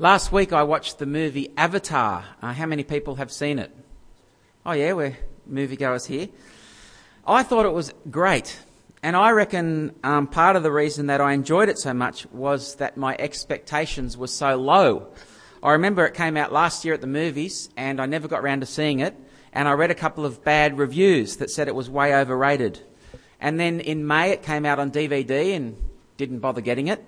Last week I watched the movie Avatar. Uh, how many people have seen it? Oh, yeah, we're moviegoers here. I thought it was great. And I reckon um, part of the reason that I enjoyed it so much was that my expectations were so low. I remember it came out last year at the movies and I never got around to seeing it. And I read a couple of bad reviews that said it was way overrated. And then in May it came out on DVD and didn't bother getting it.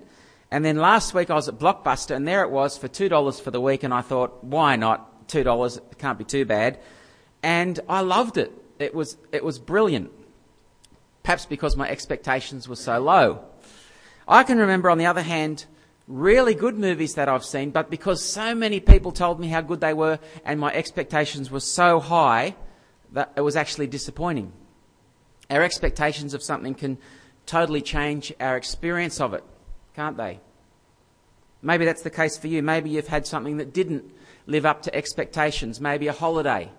And then last week I was at Blockbuster and there it was for $2 for the week and I thought, why not? $2, it can't be too bad. And I loved it. It was, it was brilliant. Perhaps because my expectations were so low. I can remember, on the other hand, really good movies that I've seen, but because so many people told me how good they were and my expectations were so high, that it was actually disappointing. Our expectations of something can totally change our experience of it, can't they? Maybe that's the case for you. Maybe you've had something that didn't live up to expectations. Maybe a holiday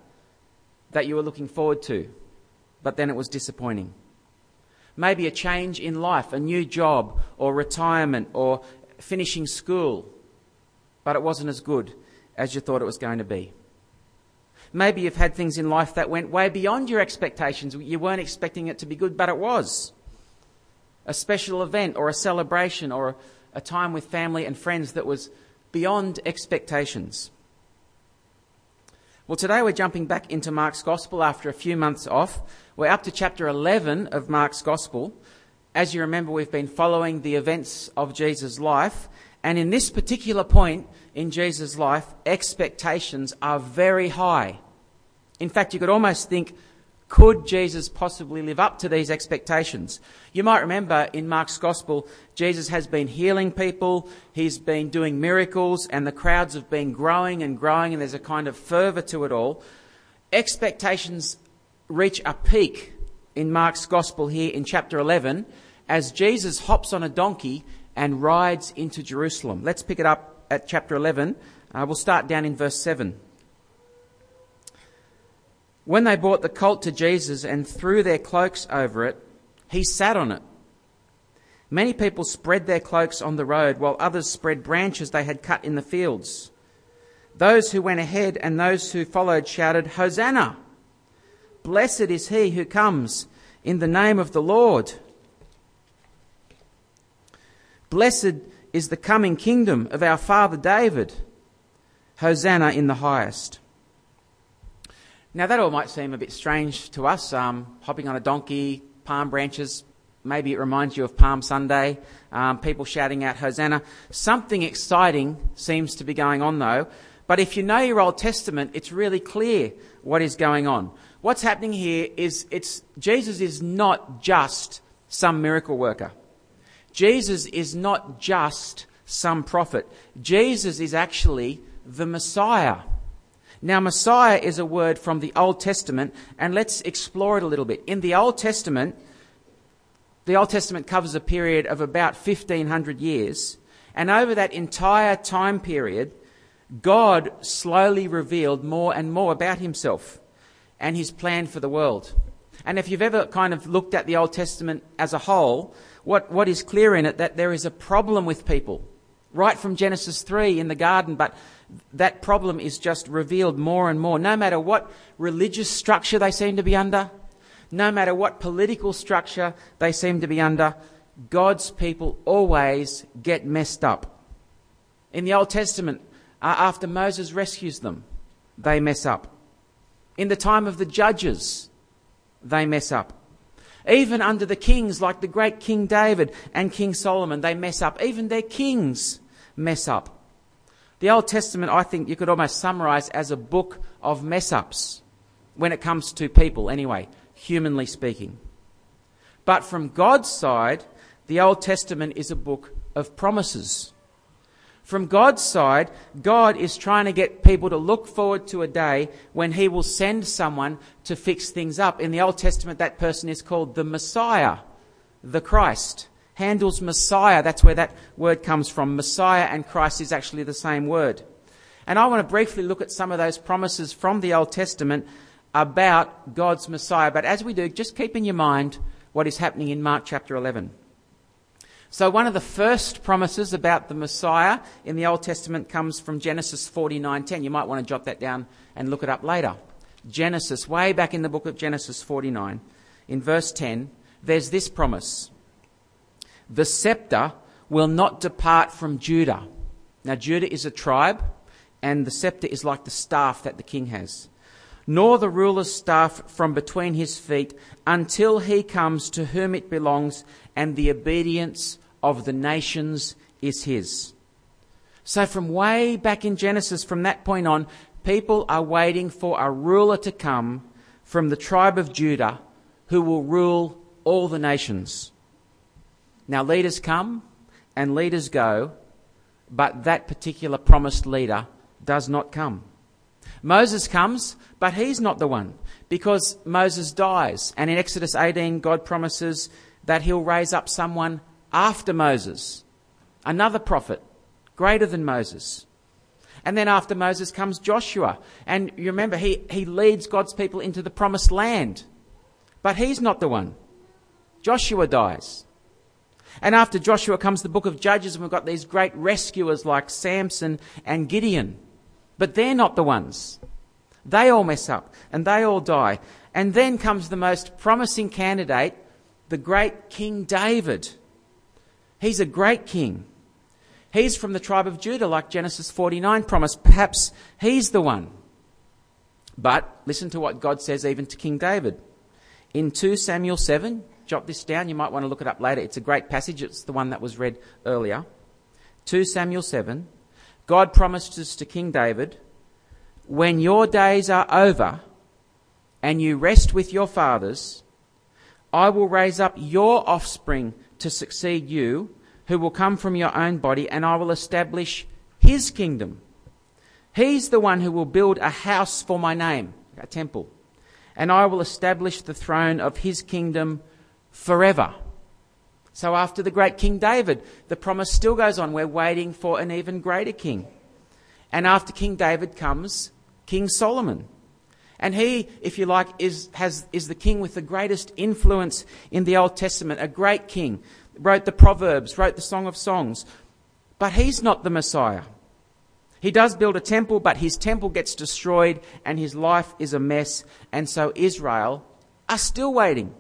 that you were looking forward to, but then it was disappointing. Maybe a change in life, a new job, or retirement, or finishing school, but it wasn't as good as you thought it was going to be. Maybe you've had things in life that went way beyond your expectations. You weren't expecting it to be good, but it was. A special event, or a celebration, or a time with family and friends that was beyond expectations. Well, today we're jumping back into Mark's Gospel after a few months off. We're up to chapter 11 of Mark's Gospel. As you remember, we've been following the events of Jesus' life. And in this particular point in Jesus' life, expectations are very high. In fact, you could almost think could Jesus possibly live up to these expectations? You might remember in Mark's Gospel, Jesus has been healing people, he's been doing miracles, and the crowds have been growing and growing, and there's a kind of fervour to it all. Expectations reach a peak in Mark's Gospel here in chapter 11 as Jesus hops on a donkey and rides into Jerusalem. Let's pick it up at chapter 11. Uh, we'll start down in verse 7. When they brought the colt to Jesus and threw their cloaks over it, he sat on it. Many people spread their cloaks on the road, while others spread branches they had cut in the fields. Those who went ahead and those who followed shouted, Hosanna! Blessed is he who comes in the name of the Lord. Blessed is the coming kingdom of our father David. Hosanna in the highest. Now, that all might seem a bit strange to us, um, hopping on a donkey, palm branches. Maybe it reminds you of Palm Sunday, um, people shouting out Hosanna. Something exciting seems to be going on, though. But if you know your Old Testament, it's really clear what is going on. What's happening here is it's, Jesus is not just some miracle worker. Jesus is not just some prophet. Jesus is actually the Messiah. Now, Messiah is a word from the Old Testament, and let's explore it a little bit. In the Old Testament, the Old Testament covers a period of about 1500 years, and over that entire time period, God slowly revealed more and more about himself and his plan for the world. And if you've ever kind of looked at the Old Testament as a whole, what, what is clear in it that there is a problem with people. Right from Genesis 3 in the garden, but that problem is just revealed more and more. No matter what religious structure they seem to be under, no matter what political structure they seem to be under, God's people always get messed up. In the Old Testament, after Moses rescues them, they mess up. In the time of the judges, they mess up. Even under the kings like the great King David and King Solomon, they mess up. Even their kings mess up. The Old Testament, I think you could almost summarize as a book of mess ups when it comes to people, anyway, humanly speaking. But from God's side, the Old Testament is a book of promises. From God's side, God is trying to get people to look forward to a day when He will send someone to fix things up. In the Old Testament, that person is called the Messiah, the Christ. Handel's Messiah, that's where that word comes from. Messiah and Christ is actually the same word. And I want to briefly look at some of those promises from the Old Testament about God's Messiah. But as we do, just keep in your mind what is happening in Mark chapter 11. So, one of the first promises about the Messiah in the Old Testament comes from Genesis 49:10. You might want to jot that down and look it up later. Genesis, way back in the book of Genesis 49, in verse 10, there's this promise The scepter will not depart from Judah. Now, Judah is a tribe, and the scepter is like the staff that the king has. Nor the ruler's staff from between his feet until he comes to whom it belongs, and the obedience of the nations is his. So, from way back in Genesis, from that point on, people are waiting for a ruler to come from the tribe of Judah who will rule all the nations. Now, leaders come and leaders go, but that particular promised leader does not come. Moses comes, but he's not the one because Moses dies. And in Exodus 18, God promises that he'll raise up someone after Moses, another prophet, greater than Moses. And then after Moses comes Joshua. And you remember, he, he leads God's people into the promised land. But he's not the one. Joshua dies. And after Joshua comes the book of Judges, and we've got these great rescuers like Samson and Gideon. But they're not the ones. They all mess up and they all die. And then comes the most promising candidate, the great King David. He's a great king. He's from the tribe of Judah, like Genesis 49 promised. Perhaps he's the one. But listen to what God says even to King David. In 2 Samuel 7, jot this down, you might want to look it up later. It's a great passage, it's the one that was read earlier. 2 Samuel 7, God promises to King David, When your days are over and you rest with your fathers, I will raise up your offspring to succeed you, who will come from your own body, and I will establish his kingdom. He's the one who will build a house for my name, a temple, and I will establish the throne of his kingdom forever. So after the great King David, the promise still goes on. We're waiting for an even greater king. And after King David comes King Solomon. And he, if you like, is, has, is the king with the greatest influence in the Old Testament, a great king wrote the Proverbs, wrote the Song of Songs. But he's not the Messiah. He does build a temple, but his temple gets destroyed and his life is a mess. And so Israel are still waiting.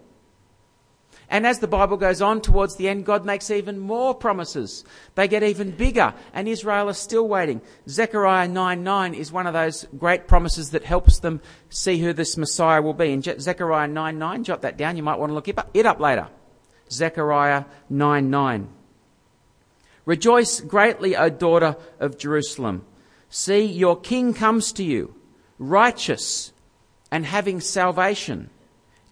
And as the Bible goes on towards the end, God makes even more promises. They get even bigger, and Israel is still waiting. Zechariah 9 9 is one of those great promises that helps them see who this Messiah will be. In Zechariah 9 9, jot that down, you might want to look it up later. Zechariah 9 9. Rejoice greatly, O daughter of Jerusalem. See, your king comes to you, righteous and having salvation,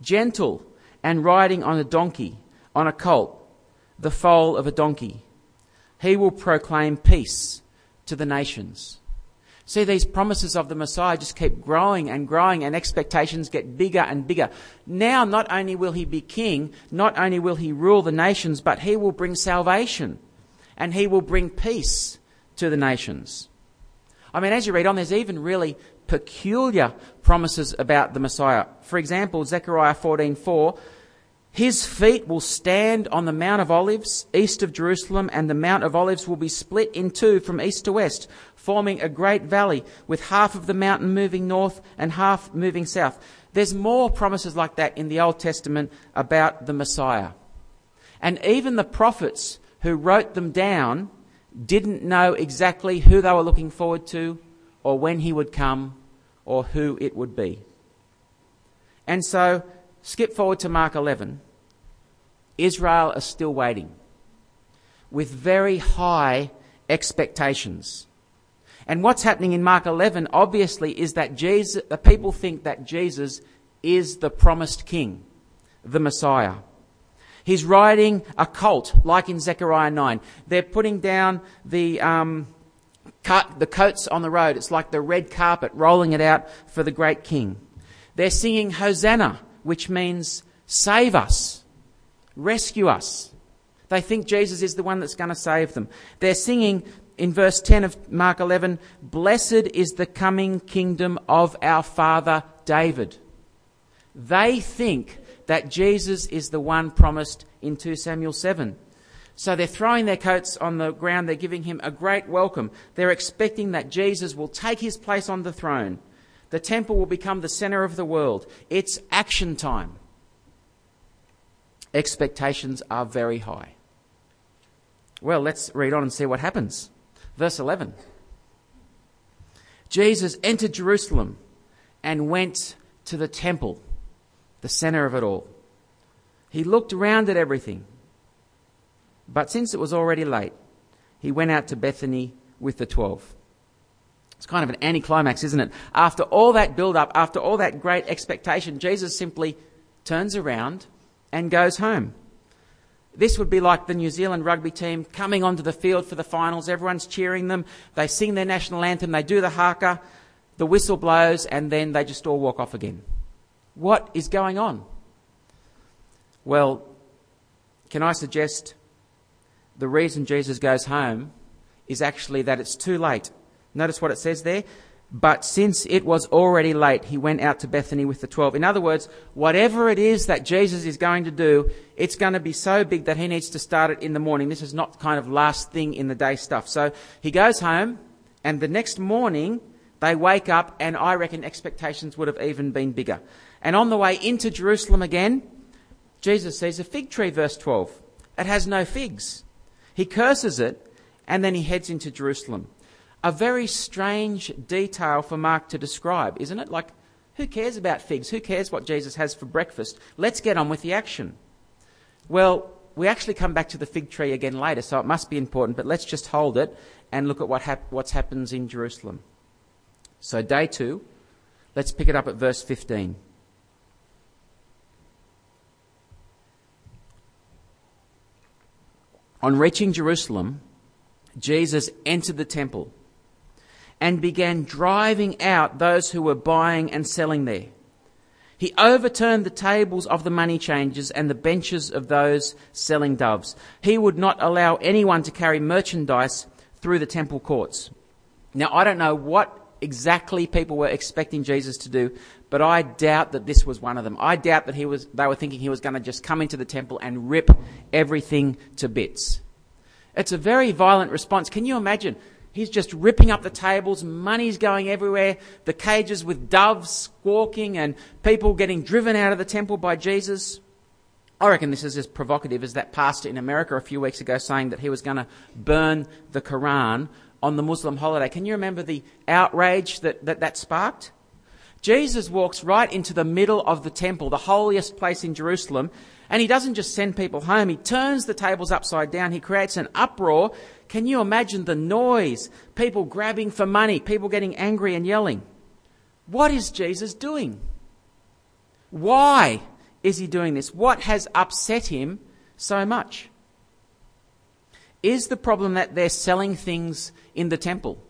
gentle and riding on a donkey, on a colt, the foal of a donkey. He will proclaim peace to the nations. See, these promises of the Messiah just keep growing and growing, and expectations get bigger and bigger. Now, not only will he be king, not only will he rule the nations, but he will bring salvation and he will bring peace to the nations. I mean, as you read on, there's even really peculiar promises about the Messiah. For example, Zechariah 14:4 his feet will stand on the Mount of Olives east of Jerusalem, and the Mount of Olives will be split in two from east to west, forming a great valley, with half of the mountain moving north and half moving south. There's more promises like that in the Old Testament about the Messiah. And even the prophets who wrote them down didn't know exactly who they were looking forward to, or when he would come, or who it would be. And so Skip forward to Mark 11. Israel is still waiting with very high expectations. And what's happening in Mark 11 obviously is that Jesus, the people think that Jesus is the promised king, the Messiah. He's riding a colt, like in Zechariah 9. They're putting down the, um, cut, the coats on the road. It's like the red carpet, rolling it out for the great king. They're singing Hosanna which means save us, rescue us. They think Jesus is the one that's going to save them. They're singing in verse 10 of Mark 11, Blessed is the coming kingdom of our father David. They think that Jesus is the one promised in 2 Samuel 7. So they're throwing their coats on the ground. They're giving him a great welcome. They're expecting that Jesus will take his place on the throne. The temple will become the center of the world. It's action time. Expectations are very high. Well, let's read on and see what happens. Verse 11. Jesus entered Jerusalem and went to the temple, the center of it all. He looked around at everything. But since it was already late, he went out to Bethany with the twelve. It's kind of an anticlimax, isn't it? After all that build up, after all that great expectation, Jesus simply turns around and goes home. This would be like the New Zealand rugby team coming onto the field for the finals. Everyone's cheering them. They sing their national anthem. They do the haka. The whistle blows and then they just all walk off again. What is going on? Well, can I suggest the reason Jesus goes home is actually that it's too late. Notice what it says there. But since it was already late, he went out to Bethany with the twelve. In other words, whatever it is that Jesus is going to do, it's going to be so big that he needs to start it in the morning. This is not kind of last thing in the day stuff. So he goes home, and the next morning, they wake up, and I reckon expectations would have even been bigger. And on the way into Jerusalem again, Jesus sees a fig tree, verse 12. It has no figs. He curses it, and then he heads into Jerusalem. A very strange detail for Mark to describe, isn't it? Like, who cares about figs? Who cares what Jesus has for breakfast? Let's get on with the action. Well, we actually come back to the fig tree again later, so it must be important, but let's just hold it and look at what hap- what's happens in Jerusalem. So, day two, let's pick it up at verse 15. On reaching Jerusalem, Jesus entered the temple and began driving out those who were buying and selling there. He overturned the tables of the money changers and the benches of those selling doves. He would not allow anyone to carry merchandise through the temple courts. Now, I don't know what exactly people were expecting Jesus to do, but I doubt that this was one of them. I doubt that he was, they were thinking he was going to just come into the temple and rip everything to bits. It's a very violent response. Can you imagine? He's just ripping up the tables, money's going everywhere, the cages with doves squawking, and people getting driven out of the temple by Jesus. I reckon this is as provocative as that pastor in America a few weeks ago saying that he was going to burn the Quran on the Muslim holiday. Can you remember the outrage that that, that sparked? Jesus walks right into the middle of the temple, the holiest place in Jerusalem, and he doesn't just send people home, he turns the tables upside down, he creates an uproar. Can you imagine the noise? People grabbing for money, people getting angry and yelling. What is Jesus doing? Why is he doing this? What has upset him so much? Is the problem that they're selling things in the temple?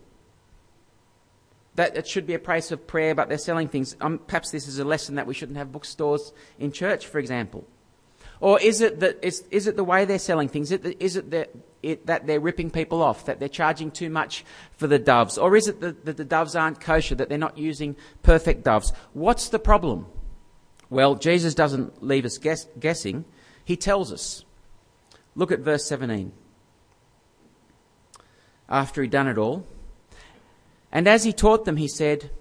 That it should be a place of prayer, but they're selling things. Um, perhaps this is a lesson that we shouldn't have bookstores in church, for example. Or is it that is, is it the way they're selling things? Is it, it that, it, that they're ripping people off? That they're charging too much for the doves? Or is it that, that the doves aren't kosher? That they're not using perfect doves? What's the problem? Well, Jesus doesn't leave us guess, guessing. He tells us. Look at verse 17. After he'd done it all, and as he taught them, he said,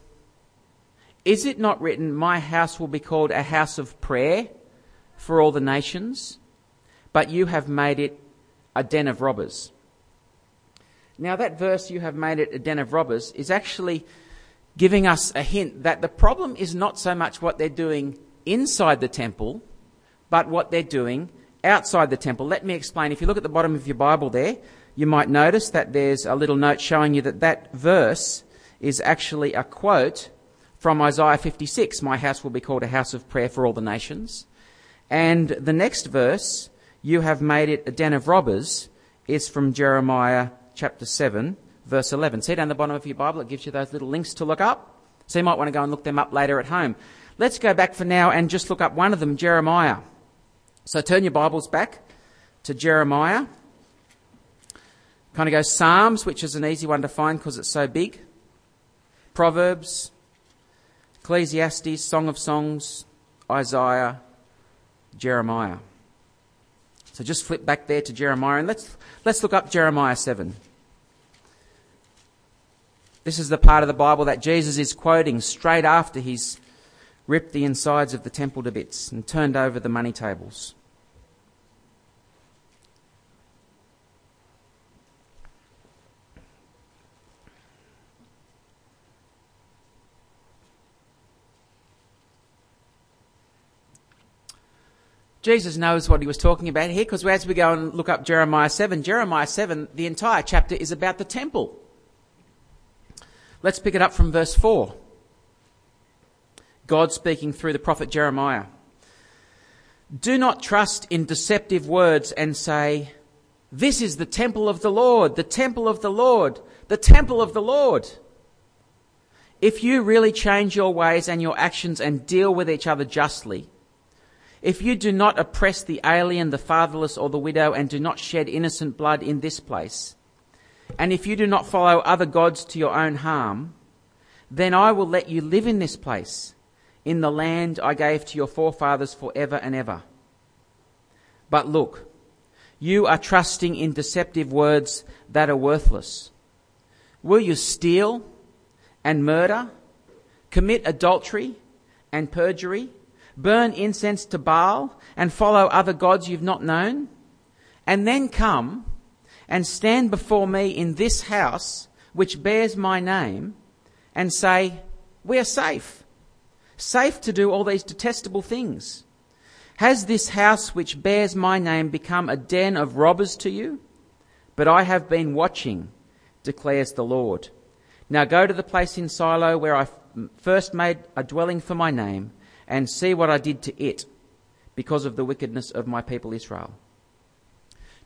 Is it not written, My house will be called a house of prayer? for all the nations, but you have made it a den of robbers. Now, that verse, you have made it a den of robbers, is actually giving us a hint that the problem is not so much what they're doing inside the temple, but what they're doing outside the temple. Let me explain. If you look at the bottom of your Bible there, you might notice that there's a little note showing you that that verse is actually a quote from Isaiah 56 My house will be called a house of prayer for all the nations. And the next verse, you have made it a den of robbers, is from Jeremiah chapter 7, verse 11. See down the bottom of your Bible, it gives you those little links to look up. So you might want to go and look them up later at home. Let's go back for now and just look up one of them, Jeremiah. So turn your Bibles back to Jeremiah. Kind of go Psalms, which is an easy one to find because it's so big. Proverbs, Ecclesiastes, Song of Songs, Isaiah, Jeremiah. So just flip back there to Jeremiah and let's, let's look up Jeremiah 7. This is the part of the Bible that Jesus is quoting straight after he's ripped the insides of the temple to bits and turned over the money tables. Jesus knows what he was talking about here because as we go and look up Jeremiah 7, Jeremiah 7, the entire chapter is about the temple. Let's pick it up from verse 4. God speaking through the prophet Jeremiah. Do not trust in deceptive words and say, This is the temple of the Lord, the temple of the Lord, the temple of the Lord. If you really change your ways and your actions and deal with each other justly, if you do not oppress the alien, the fatherless, or the widow, and do not shed innocent blood in this place, and if you do not follow other gods to your own harm, then I will let you live in this place, in the land I gave to your forefathers forever and ever. But look, you are trusting in deceptive words that are worthless. Will you steal and murder, commit adultery and perjury? Burn incense to Baal, and follow other gods you've not known, and then come and stand before me in this house which bears my name and say, We are safe, safe to do all these detestable things. Has this house which bears my name become a den of robbers to you? But I have been watching, declares the Lord. Now go to the place in Shiloh where I first made a dwelling for my name and see what I did to it because of the wickedness of my people Israel.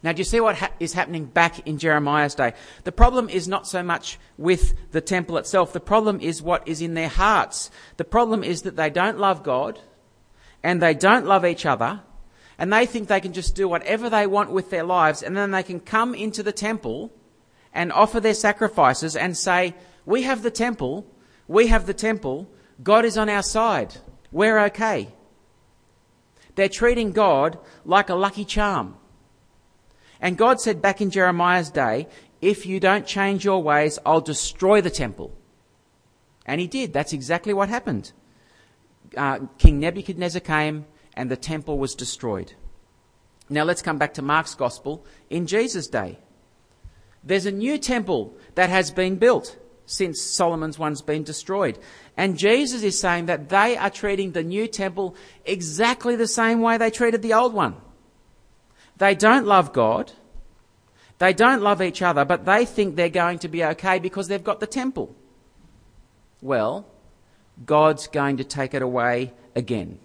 Now, do you see what ha- is happening back in Jeremiah's day? The problem is not so much with the temple itself. The problem is what is in their hearts. The problem is that they don't love God and they don't love each other and they think they can just do whatever they want with their lives and then they can come into the temple and offer their sacrifices and say, we have the temple, we have the temple, God is on our side we're okay. They're treating God like a lucky charm. And God said back in Jeremiah's day, if you don't change your ways, I'll destroy the temple. And he did. That's exactly what happened. Uh, King Nebuchadnezzar came and the temple was destroyed. Now let's come back to Mark's gospel in Jesus' day. There's a new temple that has been built since Solomon's one's been destroyed. And Jesus is saying that they are treating the new temple exactly the same way they treated the old one. They don't love God. They don't love each other, but they think they're going to be okay because they've got the temple. Well, God's going to take it away again.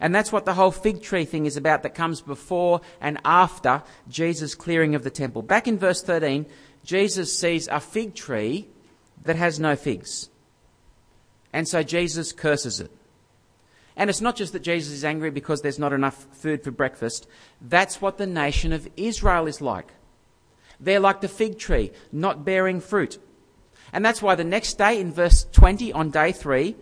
And that's what the whole fig tree thing is about that comes before and after Jesus' clearing of the temple. Back in verse 13, Jesus sees a fig tree that has no figs. And so Jesus curses it. And it's not just that Jesus is angry because there's not enough food for breakfast. That's what the nation of Israel is like. They're like the fig tree, not bearing fruit. And that's why the next day, in verse 20, on day 3,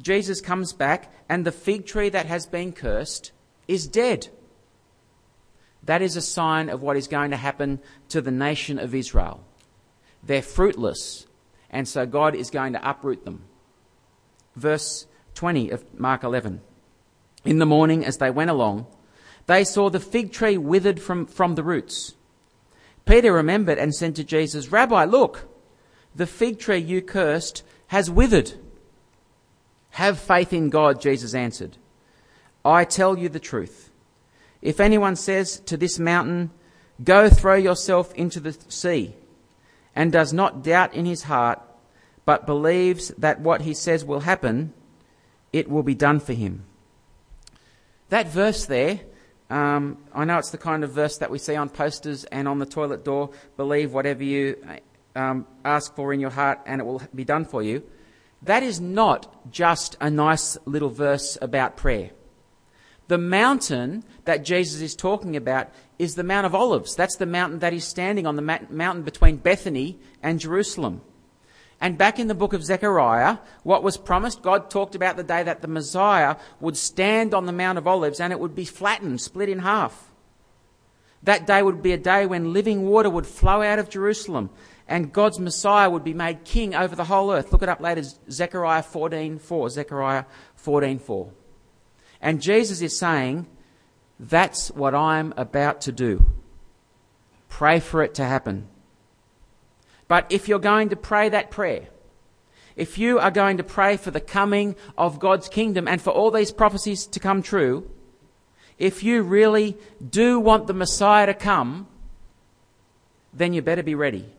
Jesus comes back and the fig tree that has been cursed is dead. That is a sign of what is going to happen to the nation of Israel. They're fruitless, and so God is going to uproot them verse 20 of Mark 11. In the morning, as they went along, they saw the fig tree withered from, from the roots. Peter remembered and said to Jesus, Rabbi, look, the fig tree you cursed has withered. Have faith in God, Jesus answered. I tell you the truth. If anyone says to this mountain, Go throw yourself into the sea, and does not doubt in his heart, but believes that what he says will happen, it will be done for him. That verse there, um, I know it's the kind of verse that we see on posters and on the toilet door believe whatever you um, ask for in your heart and it will be done for you. That is not just a nice little verse about prayer. The mountain that Jesus is talking about is the Mount of Olives. That's the mountain that he's standing on, the mountain between Bethany and Jerusalem. And back in the book of Zechariah, what was promised, God talked about the day that the Messiah would stand on the Mount of Olives and it would be flattened, split in half. That day would be a day when living water would flow out of Jerusalem and God's Messiah would be made king over the whole earth. Look it up later, Zechariah 14:4, Zechariah 14:4. And Jesus is saying, that's what I'm about to do. Pray for it to happen. But if you're going to pray that prayer, if you are going to pray for the coming of God's kingdom and for all these prophecies to come true, if you really do want the Messiah to come, then you better be ready.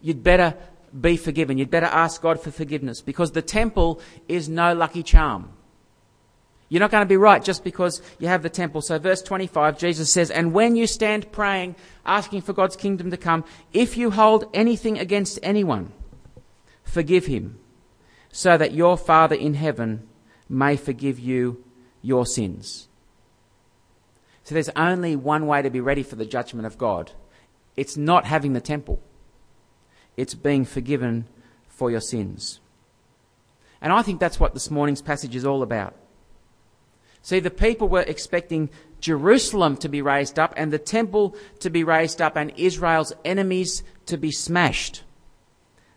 You'd better be forgiven. You'd better ask God for forgiveness because the temple is no lucky charm. You're not going to be right just because you have the temple. So, verse 25, Jesus says, And when you stand praying, asking for God's kingdom to come, if you hold anything against anyone, forgive him, so that your Father in heaven may forgive you your sins. So, there's only one way to be ready for the judgment of God it's not having the temple, it's being forgiven for your sins. And I think that's what this morning's passage is all about. See, the people were expecting Jerusalem to be raised up and the temple to be raised up and Israel's enemies to be smashed.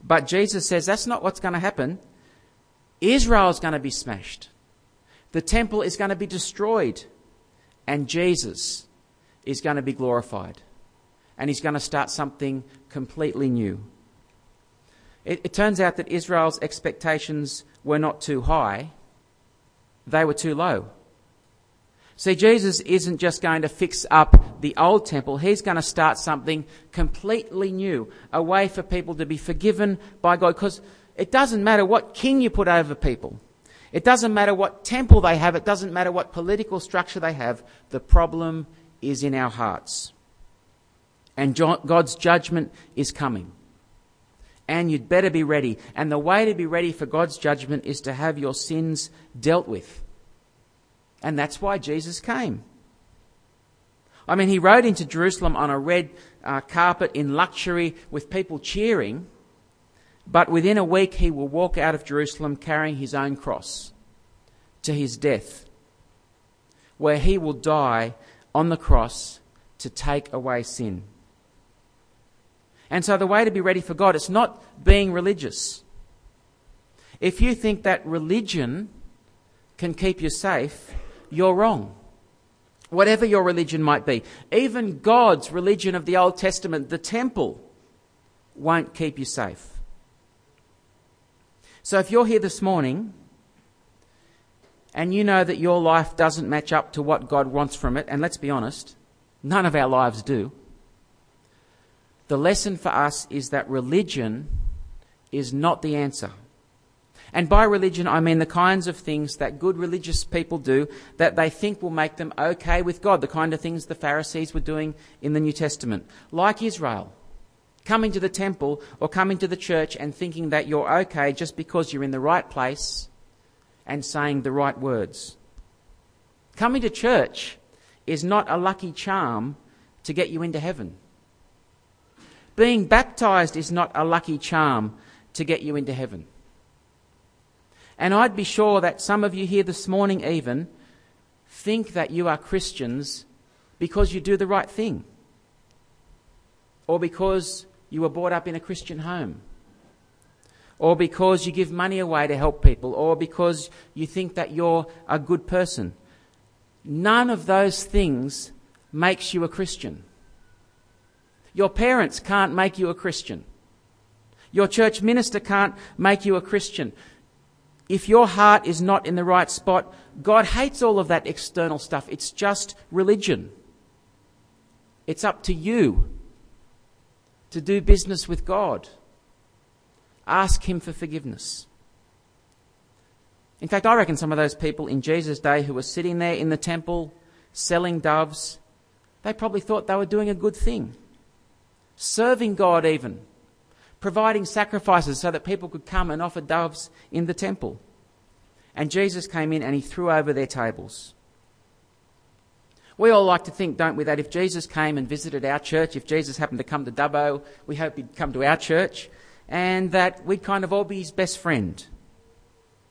But Jesus says that's not what's going to happen. Israel's going to be smashed. The temple is going to be destroyed. And Jesus is going to be glorified. And he's going to start something completely new. It, it turns out that Israel's expectations were not too high, they were too low. See, Jesus isn't just going to fix up the old temple, he's going to start something completely new, a way for people to be forgiven by God. Because it doesn't matter what king you put over people, it doesn't matter what temple they have, it doesn't matter what political structure they have, the problem is in our hearts. And God's judgment is coming. And you'd better be ready. And the way to be ready for God's judgment is to have your sins dealt with. And that's why Jesus came. I mean, he rode into Jerusalem on a red uh, carpet in luxury with people cheering, but within a week he will walk out of Jerusalem carrying his own cross to his death, where he will die on the cross to take away sin. And so the way to be ready for God, is not being religious. If you think that religion can keep you safe, you're wrong. Whatever your religion might be, even God's religion of the Old Testament, the temple, won't keep you safe. So if you're here this morning and you know that your life doesn't match up to what God wants from it, and let's be honest, none of our lives do, the lesson for us is that religion is not the answer. And by religion, I mean the kinds of things that good religious people do that they think will make them okay with God, the kind of things the Pharisees were doing in the New Testament. Like Israel, coming to the temple or coming to the church and thinking that you're okay just because you're in the right place and saying the right words. Coming to church is not a lucky charm to get you into heaven. Being baptized is not a lucky charm to get you into heaven. And I'd be sure that some of you here this morning, even, think that you are Christians because you do the right thing, or because you were brought up in a Christian home, or because you give money away to help people, or because you think that you're a good person. None of those things makes you a Christian. Your parents can't make you a Christian. Your church minister can't make you a Christian if your heart is not in the right spot, God hates all of that external stuff. It's just religion. It's up to you to do business with God. Ask Him for forgiveness. In fact, I reckon some of those people in Jesus' day who were sitting there in the temple selling doves, they probably thought they were doing a good thing. Serving God, even providing sacrifices so that people could come and offer doves in the temple. And Jesus came in and he threw over their tables. We all like to think, don't we, that if Jesus came and visited our church, if Jesus happened to come to Dubbo, we hope he'd come to our church, and that we'd kind of all be his best friend.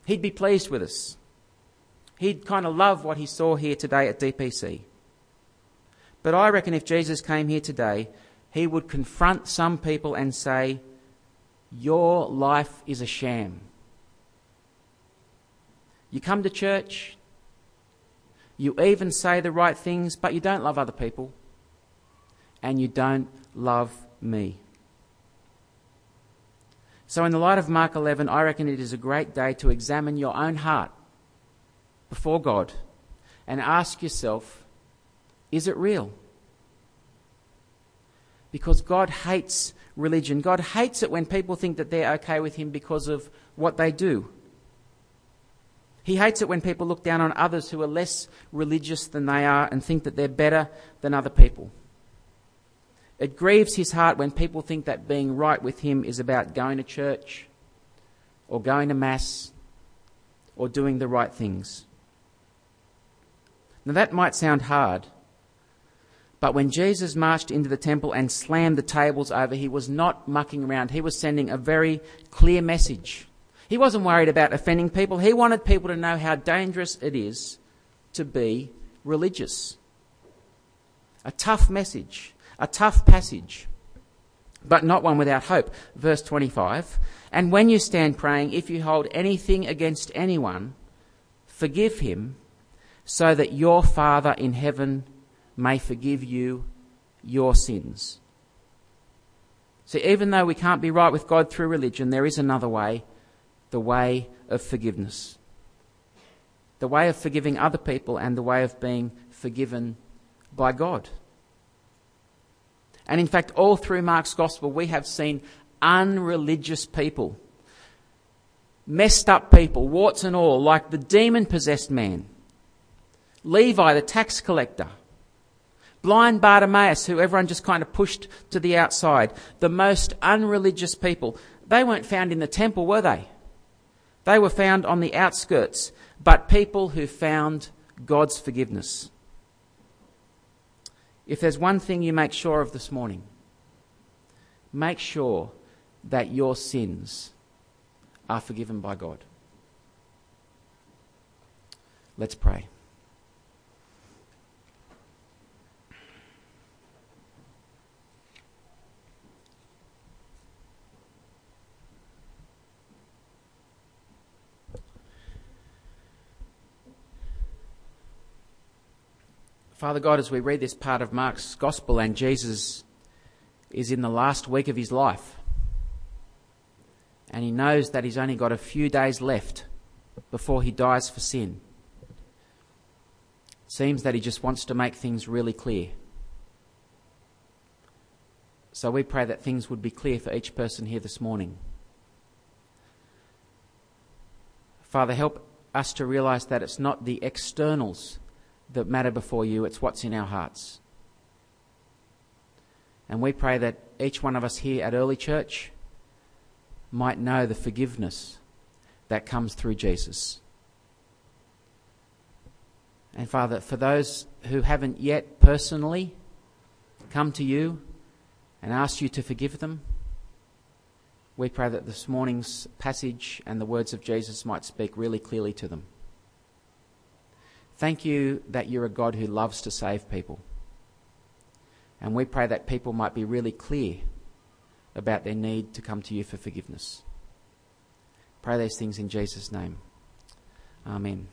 He'd be pleased with us. He'd kind of love what he saw here today at DPC. But I reckon if Jesus came here today, he would confront some people and say, Your life is a sham. You come to church, you even say the right things, but you don't love other people, and you don't love me. So, in the light of Mark 11, I reckon it is a great day to examine your own heart before God and ask yourself is it real? Because God hates religion. God hates it when people think that they're okay with Him because of what they do. He hates it when people look down on others who are less religious than they are and think that they're better than other people. It grieves his heart when people think that being right with him is about going to church or going to Mass or doing the right things. Now, that might sound hard, but when Jesus marched into the temple and slammed the tables over, he was not mucking around. He was sending a very clear message. He wasn't worried about offending people. He wanted people to know how dangerous it is to be religious. A tough message a tough passage, but not one without hope. Verse 25 And when you stand praying, if you hold anything against anyone, forgive him, so that your Father in heaven may forgive you your sins. See, even though we can't be right with God through religion, there is another way the way of forgiveness. The way of forgiving other people and the way of being forgiven by God. And in fact, all through Mark's gospel, we have seen unreligious people, messed up people, warts and all, like the demon possessed man, Levi, the tax collector, blind Bartimaeus, who everyone just kind of pushed to the outside, the most unreligious people. They weren't found in the temple, were they? They were found on the outskirts, but people who found God's forgiveness. If there's one thing you make sure of this morning, make sure that your sins are forgiven by God. Let's pray. Father God, as we read this part of Mark's gospel and Jesus is in the last week of his life, and he knows that he's only got a few days left before he dies for sin. It seems that he just wants to make things really clear. So we pray that things would be clear for each person here this morning. Father, help us to realize that it's not the externals that matter before you, it's what's in our hearts. And we pray that each one of us here at Early Church might know the forgiveness that comes through Jesus. And Father, for those who haven't yet personally come to you and asked you to forgive them, we pray that this morning's passage and the words of Jesus might speak really clearly to them. Thank you that you're a God who loves to save people. And we pray that people might be really clear about their need to come to you for forgiveness. Pray these things in Jesus' name. Amen.